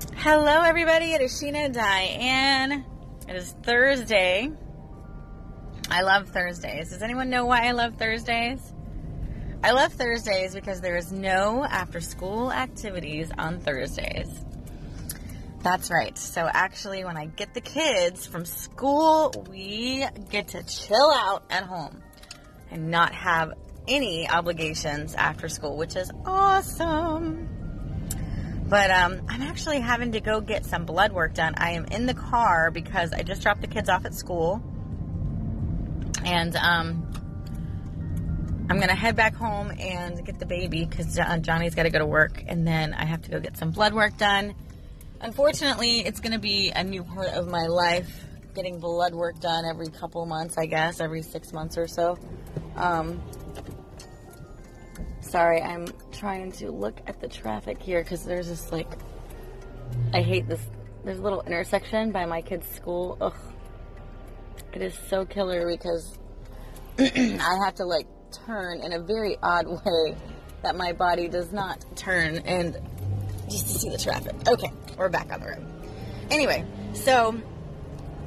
Hello, everybody. It is Sheena Diane. It is Thursday. I love Thursdays. Does anyone know why I love Thursdays? I love Thursdays because there is no after school activities on Thursdays. That's right. So, actually, when I get the kids from school, we get to chill out at home and not have any obligations after school, which is awesome. But um, I'm actually having to go get some blood work done. I am in the car because I just dropped the kids off at school. And um, I'm going to head back home and get the baby because Johnny's got to go to work. And then I have to go get some blood work done. Unfortunately, it's going to be a new part of my life getting blood work done every couple months, I guess, every six months or so. Um, sorry, I'm trying to look at the traffic here because there's this like, I hate this. There's a little intersection by my kid's school. Ugh. It is so killer because I have to like turn in a very odd way that my body does not turn and just to see the traffic. Okay, we're back on the road. Anyway, so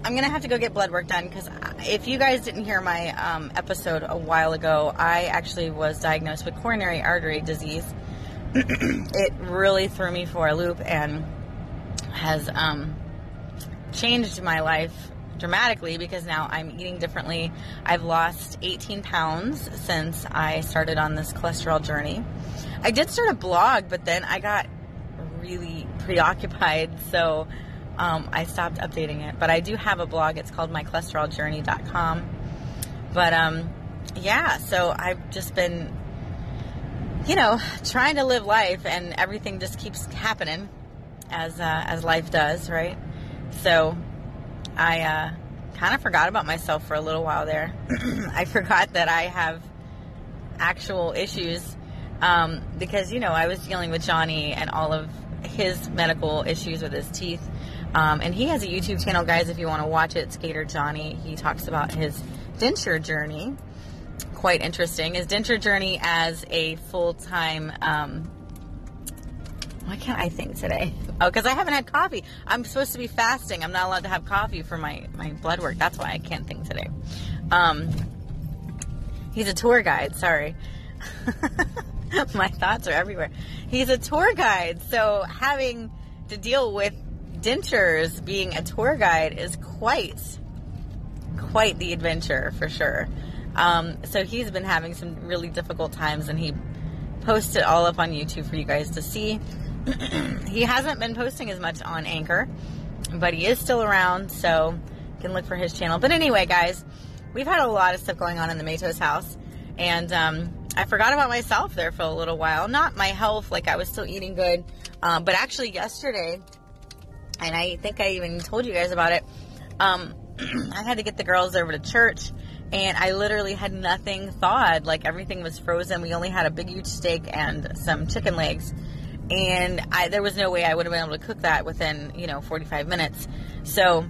I'm gonna have to go get blood work done because if you guys didn't hear my um, episode a while ago, I actually was diagnosed with coronary artery disease. it really threw me for a loop and has um, changed my life dramatically because now I'm eating differently. I've lost 18 pounds since I started on this cholesterol journey. I did start a blog, but then I got really preoccupied, so um, I stopped updating it, but I do have a blog. It's called mycholesteroljourney.com. But um, yeah, so I've just been, you know, trying to live life, and everything just keeps happening as uh, as life does, right? So I uh, kind of forgot about myself for a little while there. I forgot that I have actual issues um, because you know I was dealing with Johnny and all of his medical issues with his teeth um, and he has a YouTube channel, guys, if you want to watch it, Skater Johnny. He talks about his denture journey. Quite interesting. His denture journey as a full time. Um, why can't I think today? Oh, because I haven't had coffee. I'm supposed to be fasting. I'm not allowed to have coffee for my, my blood work. That's why I can't think today. Um, he's a tour guide. Sorry. my thoughts are everywhere. He's a tour guide. So having to deal with dentures being a tour guide is quite quite the adventure for sure. Um, so he's been having some really difficult times, and he posted all up on YouTube for you guys to see. he hasn't been posting as much on Anchor, but he is still around, so you can look for his channel. But anyway, guys, we've had a lot of stuff going on in the Matos house, and um, I forgot about myself there for a little while. Not my health, like I was still eating good, um, but actually yesterday and I think I even told you guys about it. Um, I had to get the girls over to church, and I literally had nothing thawed. Like everything was frozen. We only had a big, huge steak and some chicken legs, and I, there was no way I would have been able to cook that within you know 45 minutes. So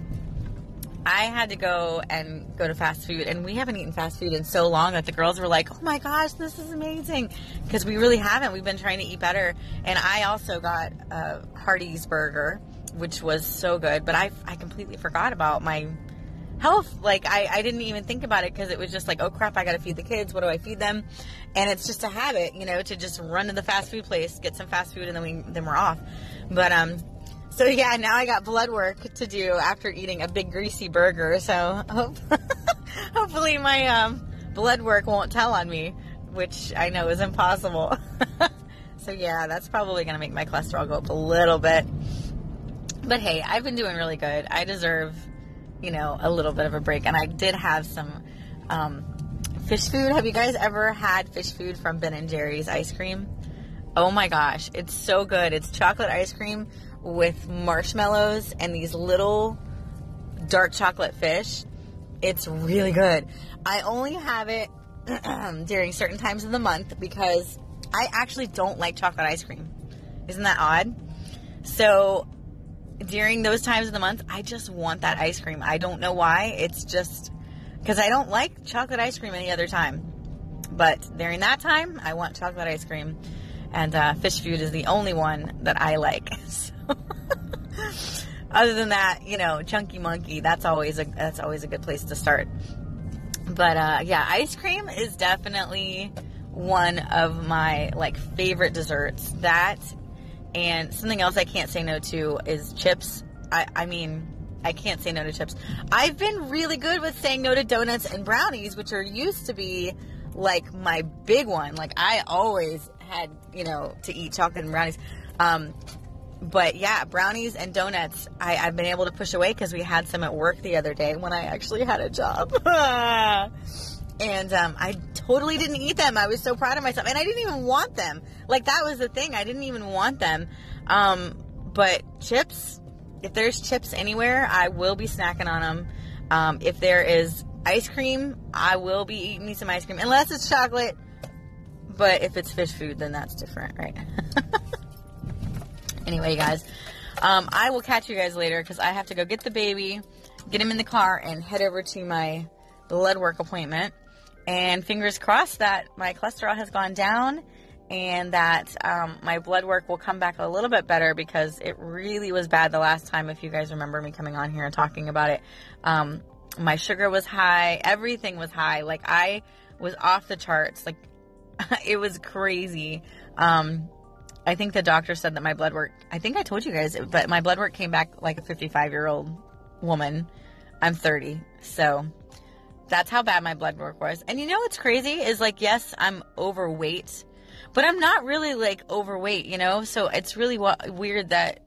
I had to go and go to fast food, and we haven't eaten fast food in so long that the girls were like, "Oh my gosh, this is amazing!" Because we really haven't. We've been trying to eat better, and I also got a Hardee's burger which was so good. But I, I completely forgot about my health. Like I, I didn't even think about it because it was just like, oh crap, I got to feed the kids. What do I feed them? And it's just a habit, you know, to just run to the fast food place, get some fast food, and then we then we're off. But um, so yeah, now I got blood work to do after eating a big greasy burger. So hope, hopefully my um blood work won't tell on me, which I know is impossible. so yeah, that's probably gonna make my cholesterol go up a little bit. But hey, I've been doing really good. I deserve, you know, a little bit of a break. And I did have some um, fish food. Have you guys ever had fish food from Ben and Jerry's ice cream? Oh my gosh, it's so good. It's chocolate ice cream with marshmallows and these little dark chocolate fish. It's really good. I only have it during certain times of the month because I actually don't like chocolate ice cream. Isn't that odd? So during those times of the month, I just want that ice cream. I don't know why. It's just because I don't like chocolate ice cream any other time. But during that time, I want chocolate ice cream. And uh, fish food is the only one that I like. So Other than that, you know, Chunky Monkey, that's always a that's always a good place to start. But uh, yeah, ice cream is definitely one of my like favorite desserts. That and something else I can't say no to is chips. I, I mean, I can't say no to chips. I've been really good with saying no to donuts and brownies, which are used to be like my big one. Like I always had, you know, to eat chocolate and brownies. Um, but yeah, brownies and donuts, I, I've been able to push away because we had some at work the other day when I actually had a job. and um, I totally didn't eat them. I was so proud of myself, and I didn't even want them. Like that was the thing. I didn't even want them. Um, but chips, if there's chips anywhere, I will be snacking on them. Um, if there is ice cream, I will be eating me some ice cream, unless it's chocolate. But if it's fish food, then that's different, right? anyway, guys, um, I will catch you guys later because I have to go get the baby, get him in the car, and head over to my blood work appointment. And fingers crossed that my cholesterol has gone down and that um, my blood work will come back a little bit better because it really was bad the last time. If you guys remember me coming on here and talking about it, um, my sugar was high, everything was high. Like I was off the charts. Like it was crazy. Um, I think the doctor said that my blood work. I think I told you guys, but my blood work came back like a 55 year old woman. I'm 30, so that's how bad my blood work was. And you know what's crazy is like, yes, I'm overweight, but I'm not really like overweight, you know? So it's really weird that,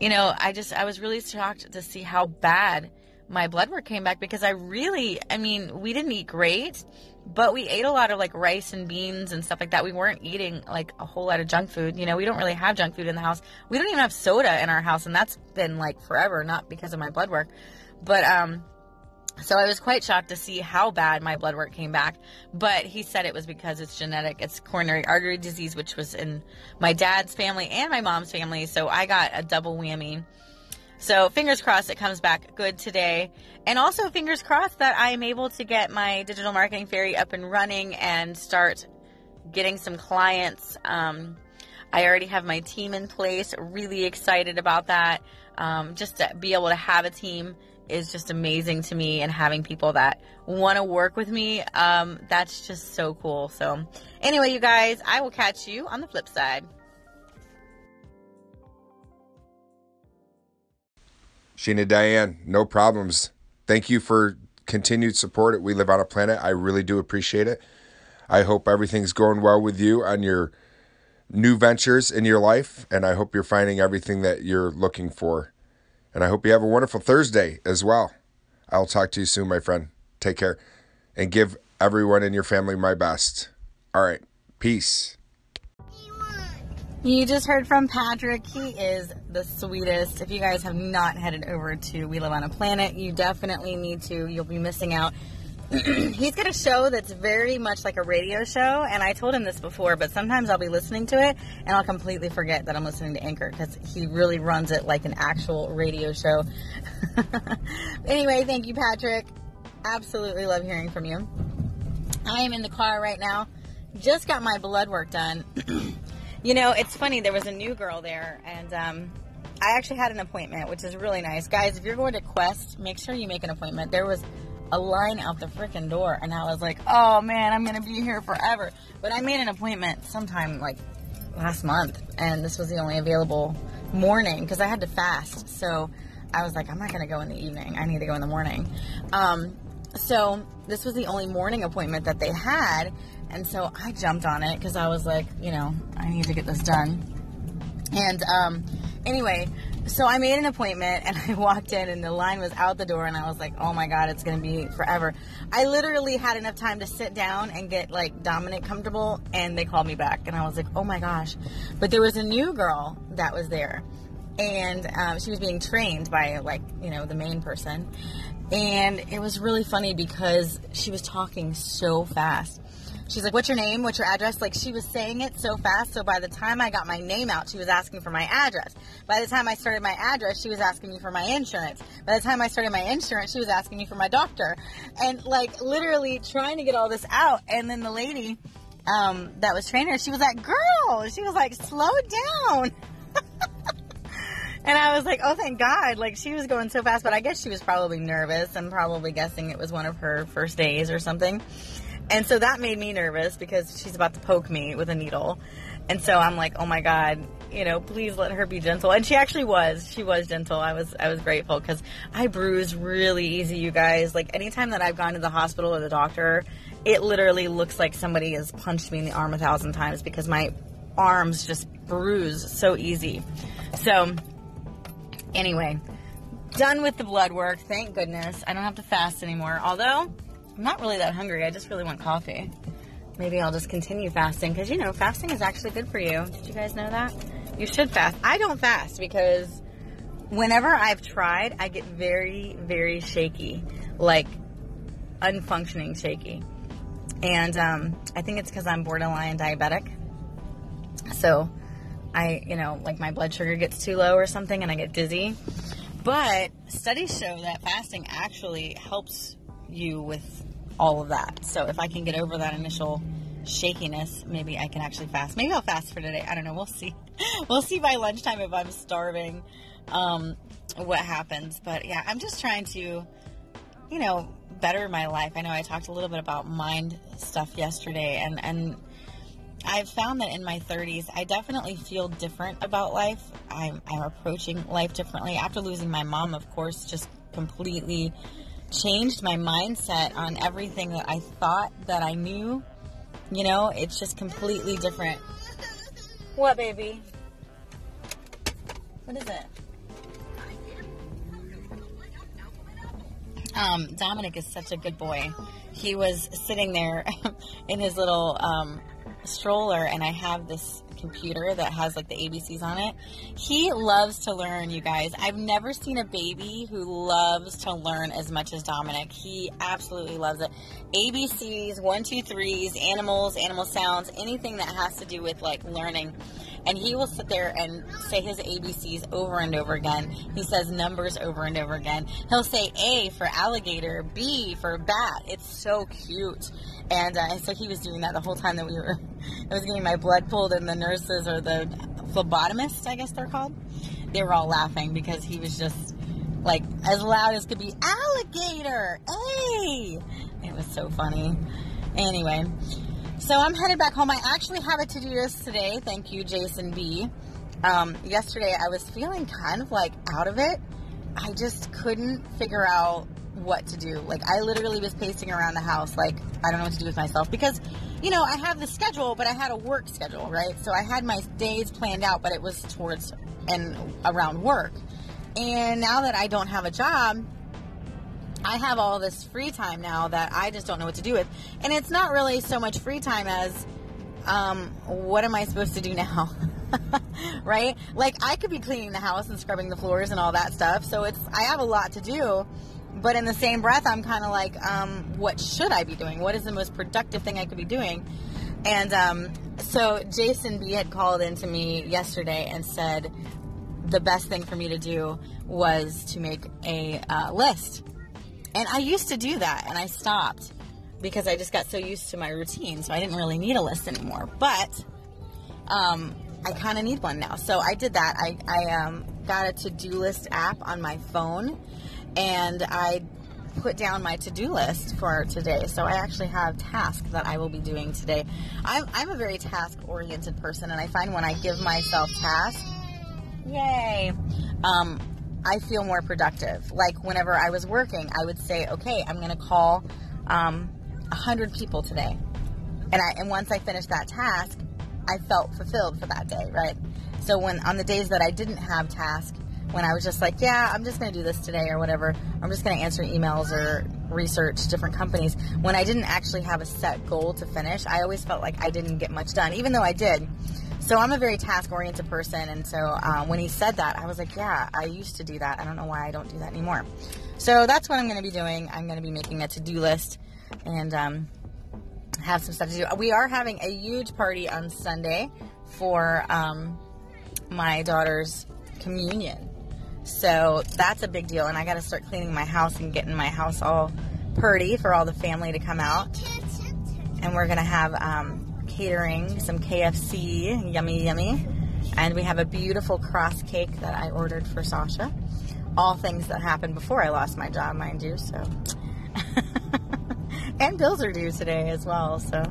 you know, I just, I was really shocked to see how bad my blood work came back because I really, I mean, we didn't eat great, but we ate a lot of like rice and beans and stuff like that. We weren't eating like a whole lot of junk food. You know, we don't really have junk food in the house. We don't even have soda in our house, and that's been like forever, not because of my blood work. But, um, so I was quite shocked to see how bad my blood work came back. But he said it was because it's genetic. It's coronary artery disease, which was in my dad's family and my mom's family. So I got a double whammy. So fingers crossed it comes back good today. And also fingers crossed that I'm able to get my digital marketing fairy up and running and start getting some clients. Um, I already have my team in place. Really excited about that. Um, just to be able to have a team is just amazing to me and having people that want to work with me um, that's just so cool so anyway you guys i will catch you on the flip side sheena diane no problems thank you for continued support at we live on a planet i really do appreciate it i hope everything's going well with you on your new ventures in your life and i hope you're finding everything that you're looking for and I hope you have a wonderful Thursday as well. I'll talk to you soon, my friend. Take care and give everyone in your family my best. All right. Peace. You just heard from Patrick. He is the sweetest. If you guys have not headed over to We Live on a Planet, you definitely need to. You'll be missing out he's got a show that's very much like a radio show, and I told him this before, but sometimes I'll be listening to it and I'll completely forget that I'm listening to Anchor because he really runs it like an actual radio show. anyway, thank you, Patrick. Absolutely love hearing from you. I am in the car right now. Just got my blood work done. you know, it's funny. There was a new girl there, and um, I actually had an appointment, which is really nice. Guys, if you're going to Quest, make sure you make an appointment. There was a line out the freaking door, and I was like, oh man, I'm gonna be here forever. But I made an appointment sometime like last month, and this was the only available morning because I had to fast. So I was like, I'm not gonna go in the evening. I need to go in the morning. Um, so this was the only morning appointment that they had, and so I jumped on it because I was like, you know, I need to get this done. And um, anyway, so I made an appointment and I walked in and the line was out the door and I was like, oh my God, it's going to be forever. I literally had enough time to sit down and get like dominant comfortable and they called me back and I was like, oh my gosh. But there was a new girl that was there and um, she was being trained by like, you know, the main person. And it was really funny because she was talking so fast she's like, What's your name? What's your address? Like, she was saying it so fast. So by the time I got my name out, she was asking for my address. By the time I started my address, she was asking me for my insurance. By the time I started my insurance, she was asking me for my doctor. And like, literally trying to get all this out. And then the lady um, that was training her, she was like, Girl, she was like, Slow down. And I was like, oh, thank God. Like, she was going so fast, but I guess she was probably nervous and probably guessing it was one of her first days or something. And so that made me nervous because she's about to poke me with a needle. And so I'm like, oh my God, you know, please let her be gentle. And she actually was. She was gentle. I was, I was grateful because I bruise really easy, you guys. Like anytime that I've gone to the hospital or the doctor, it literally looks like somebody has punched me in the arm a thousand times because my arms just bruise so easy. So Anyway, done with the blood work. Thank goodness. I don't have to fast anymore. Although, I'm not really that hungry. I just really want coffee. Maybe I'll just continue fasting because, you know, fasting is actually good for you. Did you guys know that? You should fast. I don't fast because whenever I've tried, I get very, very shaky. Like, unfunctioning shaky. And um, I think it's because I'm borderline diabetic. So, I, you know, like my blood sugar gets too low or something and I get dizzy. But studies show that fasting actually helps you with all of that. So if I can get over that initial shakiness, maybe I can actually fast. Maybe I'll fast for today. I don't know. We'll see. We'll see by lunchtime if I'm starving, um, what happens. But yeah, I'm just trying to, you know, better my life. I know I talked a little bit about mind stuff yesterday and, and, I've found that in my 30s, I definitely feel different about life. I'm, I'm approaching life differently. After losing my mom, of course, just completely changed my mindset on everything that I thought that I knew. You know, it's just completely different. What, baby? What is it? Um, Dominic is such a good boy. He was sitting there in his little um, stroller and I have this computer that has like the ABCs on it. He loves to learn, you guys. I've never seen a baby who loves to learn as much as Dominic. He absolutely loves it. ABCs, one, two, threes, animals, animal sounds, anything that has to do with like learning. And he will sit there and say his ABCs over and over again. He says numbers over and over again. He'll say A for alligator, B for bat. It's so cute. And uh, so he was doing that the whole time that we were, I was getting my blood pulled, and the nurses or the phlebotomists, I guess they're called, they were all laughing because he was just like as loud as could be, alligator, A! It was so funny. Anyway, so I'm headed back home. I actually have a to-do list today. Thank you, Jason B. Um, yesterday I was feeling kind of like out of it. I just couldn't figure out what to do. Like I literally was pacing around the house like I don't know what to do with myself because you know, I have the schedule, but I had a work schedule, right? So I had my days planned out, but it was towards and around work. And now that I don't have a job, I have all this free time now that I just don't know what to do with. And it's not really so much free time as um, what am I supposed to do now? right? Like I could be cleaning the house and scrubbing the floors and all that stuff. So it's I have a lot to do but in the same breath, I'm kind of like, um, what should I be doing? What is the most productive thing I could be doing? And um, so Jason B had called into me yesterday and said the best thing for me to do was to make a uh, list. And I used to do that, and I stopped because I just got so used to my routine, so I didn't really need a list anymore. But um, I kind of need one now, so I did that. I, I um, got a to-do list app on my phone and I put down my to-do list for today. So I actually have tasks that I will be doing today. I'm, I'm a very task-oriented person, and I find when I give myself tasks, yay, um, I feel more productive. Like whenever I was working, I would say, okay, I'm going to call um, 100 people today. And, I, and once I finished that task, I felt fulfilled for that day, right? So when on the days that I didn't have tasks, when I was just like, yeah, I'm just going to do this today or whatever. I'm just going to answer emails or research different companies. When I didn't actually have a set goal to finish, I always felt like I didn't get much done, even though I did. So I'm a very task oriented person. And so um, when he said that, I was like, yeah, I used to do that. I don't know why I don't do that anymore. So that's what I'm going to be doing. I'm going to be making a to do list and um, have some stuff to do. We are having a huge party on Sunday for um, my daughter's communion. So that's a big deal. And I got to start cleaning my house and getting my house all purty for all the family to come out. And we're going to have um, catering, some KFC, yummy, yummy. And we have a beautiful cross cake that I ordered for Sasha. All things that happened before I lost my job, mind you. So, and bills are due today as well. So,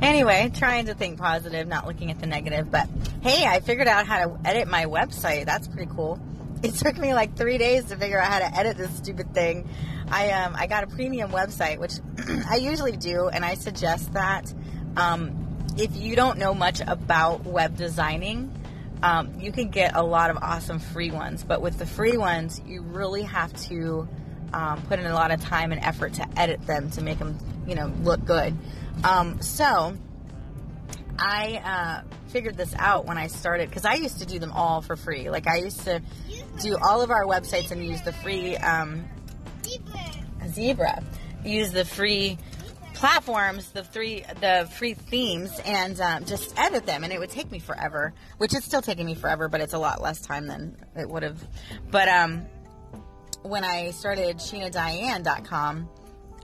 anyway, trying to think positive, not looking at the negative. But hey, I figured out how to edit my website. That's pretty cool. It took me like three days to figure out how to edit this stupid thing. I um I got a premium website, which I usually do, and I suggest that um, if you don't know much about web designing, um, you can get a lot of awesome free ones. But with the free ones, you really have to um, put in a lot of time and effort to edit them to make them, you know, look good. Um, so I uh, figured this out when I started because I used to do them all for free. Like I used to do all of our websites and use the free um, zebra, use the free platforms, the three, the free themes, and um, just edit them. And it would take me forever, which is still taking me forever, but it's a lot less time than it would have. But um, when I started SheenaDiane.com,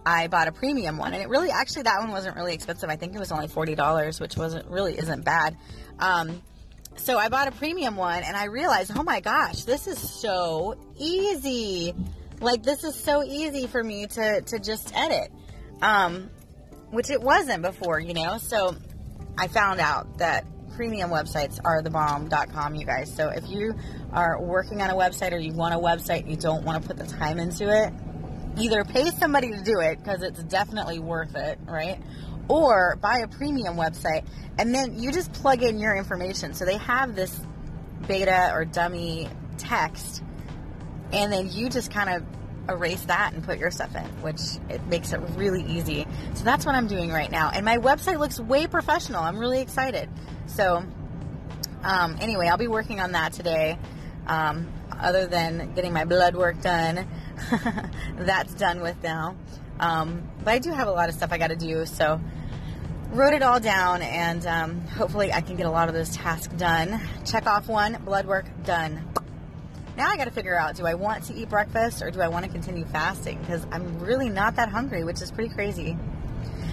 I bought a premium one, and it really, actually, that one wasn't really expensive. I think it was only forty dollars, which wasn't really isn't bad. Um, so I bought a premium one, and I realized, oh my gosh, this is so easy. Like this is so easy for me to to just edit. Um, which it wasn't before, you know. So I found out that premium websites are the bomb.com, you guys. So if you are working on a website or you want a website and you don't want to put the time into it, either pay somebody to do it because it's definitely worth it, right? Or buy a premium website and then you just plug in your information. So they have this beta or dummy text and then you just kind of erase that and put your stuff in, which it makes it really easy. So that's what I'm doing right now. And my website looks way professional. I'm really excited. So, um, anyway, I'll be working on that today. Um, other than getting my blood work done, that's done with now. Um, but I do have a lot of stuff I got to do. So, wrote it all down and um, hopefully I can get a lot of this task done. Check off one, blood work done. Now I got to figure out do I want to eat breakfast or do I want to continue fasting? Because I'm really not that hungry, which is pretty crazy.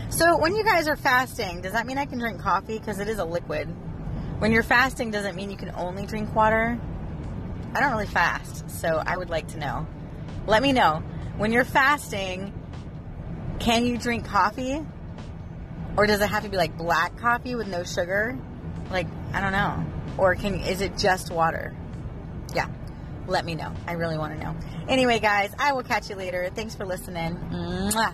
So, when you guys are fasting, does that mean I can drink coffee? Because it is a liquid. When you're fasting, does it mean you can only drink water? I don't really fast, so I would like to know. Let me know. When you're fasting, can you drink coffee? Or does it have to be like black coffee with no sugar? Like, I don't know. Or can is it just water? Let me know. I really want to know. Anyway, guys, I will catch you later. Thanks for listening. Mwah.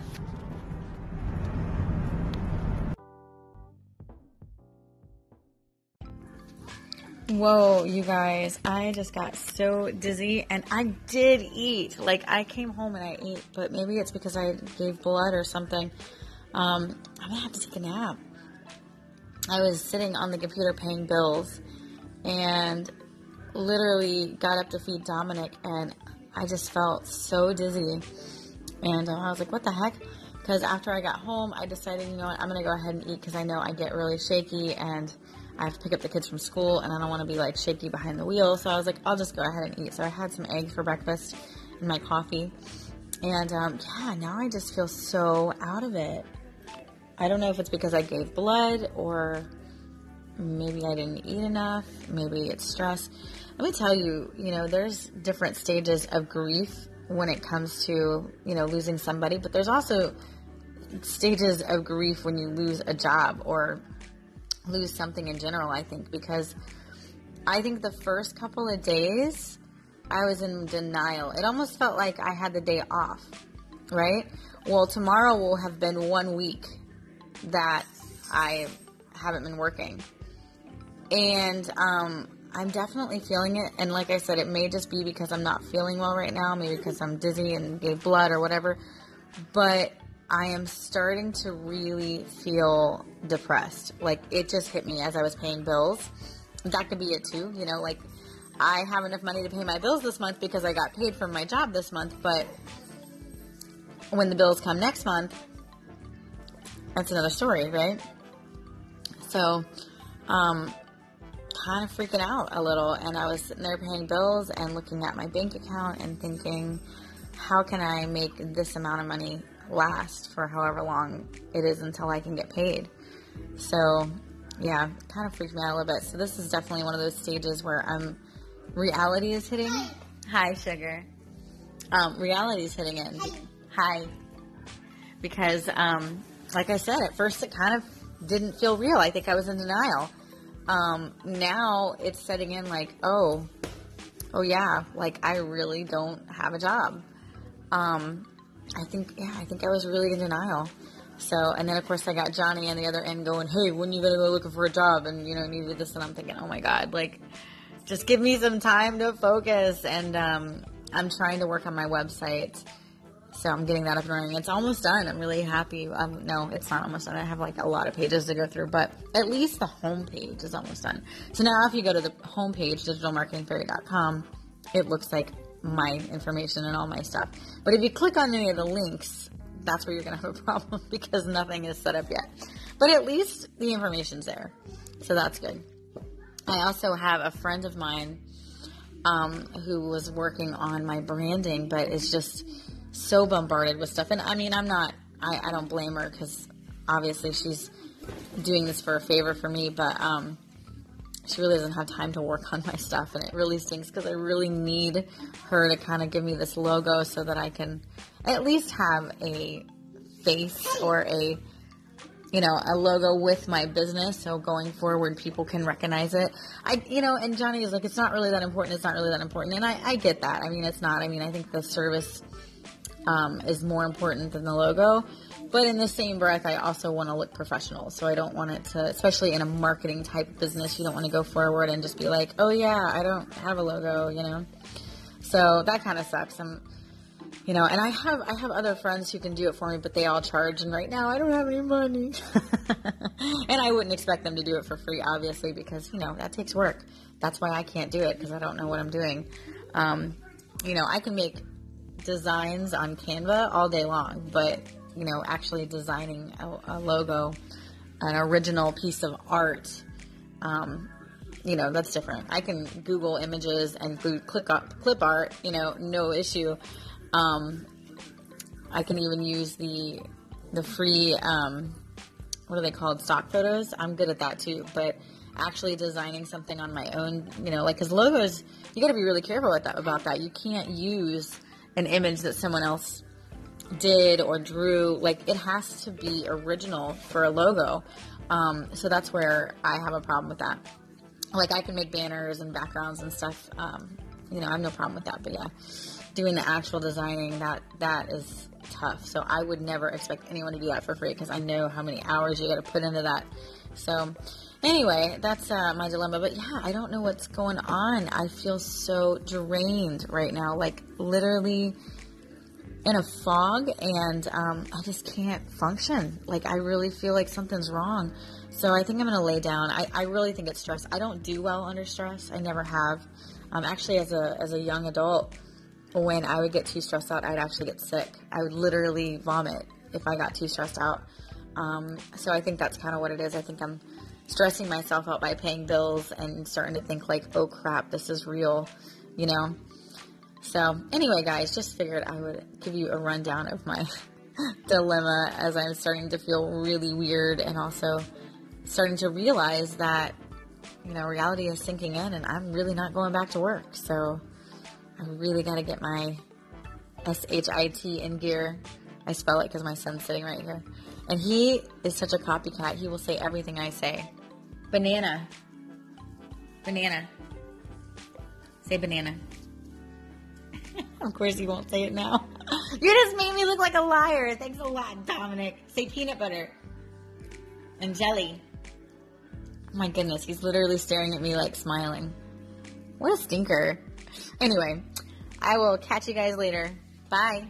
Whoa, you guys, I just got so dizzy and I did eat. Like, I came home and I ate, but maybe it's because I gave blood or something. Um, I'm gonna have to take a nap. I was sitting on the computer paying bills and literally got up to feed Dominic, and I just felt so dizzy. And uh, I was like, what the heck? Because after I got home, I decided, you know what, I'm going to go ahead and eat because I know I get really shaky and I have to pick up the kids from school and I don't want to be like shaky behind the wheel. So I was like, I'll just go ahead and eat. So I had some eggs for breakfast and my coffee. And um, yeah, now I just feel so out of it. I don't know if it's because I gave blood or maybe I didn't eat enough. Maybe it's stress let me tell you, you know, there's different stages of grief when it comes to, you know, losing somebody, but there's also stages of grief when you lose a job or lose something in general, I think, because I think the first couple of days I was in denial. It almost felt like I had the day off, right? Well, tomorrow will have been one week that I haven't been working. And um, I'm definitely feeling it. And like I said, it may just be because I'm not feeling well right now, maybe because I'm dizzy and gave blood or whatever. But I am starting to really feel depressed. Like it just hit me as I was paying bills. That could be it too, you know, like I have enough money to pay my bills this month because I got paid from my job this month, but when the bills come next month, that's another story, right? So, um, kind of freaking out a little. And I was sitting there paying bills and looking at my bank account and thinking, how can I make this amount of money last for however long it is until I can get paid? So, yeah, kind of freaked me out a little bit. So this is definitely one of those stages where um, reality is hitting. Hi, sugar. Um, reality is hitting in. Hi. Because, um, like I said, at first it kind of didn't feel real. I think I was in denial. Um, now it's setting in like, oh, oh yeah, like I really don't have a job. Um, I think, yeah, I think I was really in denial. So, and then of course I got Johnny on the other end going, hey, when you gonna go looking for a job? And, you know, needed this. And I'm thinking, oh my God, like, just give me some time to focus. And, um, I'm trying to work on my website. So I'm getting that up and running. It's almost done. I'm really happy. Um, no, it's not almost done. I have like a lot of pages to go through, but at least the homepage is almost done. So now if you go to the homepage, digitalmarketingfairy.com, it looks like my information and all my stuff. But if you click on any of the links, that's where you're going to have a problem because nothing is set up yet. But at least the information's there. So that's good. I also have a friend of mine um, who was working on my branding, but it's just so bombarded with stuff. And I mean, I'm not, I, I don't blame her because obviously she's doing this for a favor for me, but um, she really doesn't have time to work on my stuff. And it really stinks because I really need her to kind of give me this logo so that I can at least have a face or a you know, a logo with my business. So going forward, people can recognize it. I, you know, and Johnny is like, it's not really that important. It's not really that important. And I, I get that. I mean, it's not. I mean, I think the service um, is more important than the logo. But in the same breath, I also want to look professional. So I don't want it to, especially in a marketing type business, you don't want to go forward and just be like, oh yeah, I don't have a logo, you know? So that kind of sucks. I'm, you know, and I have I have other friends who can do it for me, but they all charge, and right now I don't have any money, and I wouldn't expect them to do it for free, obviously, because you know that takes work. That's why I can't do it because I don't know what I'm doing. Um, you know, I can make designs on Canva all day long, but you know, actually designing a, a logo, an original piece of art, um, you know, that's different. I can Google images and click up clip art, you know, no issue. Um, I can even use the the free um, what are they called stock photos. I'm good at that too, but actually designing something on my own, you know, like because logos, you got to be really careful with that, about that. You can't use an image that someone else did or drew. Like it has to be original for a logo. Um, so that's where I have a problem with that. Like I can make banners and backgrounds and stuff. Um, you know, I have no problem with that. But yeah, doing the actual designing that that is tough. So I would never expect anyone to do that for free because I know how many hours you got to put into that. So anyway, that's uh, my dilemma. But yeah, I don't know what's going on. I feel so drained right now, like literally in a fog, and um, I just can't function. Like I really feel like something's wrong. So I think I'm gonna lay down. I, I really think it's stress. I don't do well under stress. I never have. Um, actually, as a as a young adult, when I would get too stressed out, I'd actually get sick. I would literally vomit if I got too stressed out. Um, so I think that's kind of what it is. I think I'm stressing myself out by paying bills and starting to think like, oh crap, this is real, you know. So anyway, guys, just figured I would give you a rundown of my dilemma as I'm starting to feel really weird and also starting to realize that you know reality is sinking in and I'm really not going back to work. So I really got to get my S H I T in gear. I spell it because my son's sitting right here. And he is such a copycat. He will say everything I say. Banana. Banana. Say banana. of course, he won't say it now. you just made me look like a liar. Thanks a lot, Dominic. Say peanut butter and jelly. Oh my goodness, he's literally staring at me like smiling. What a stinker. Anyway, I will catch you guys later. Bye.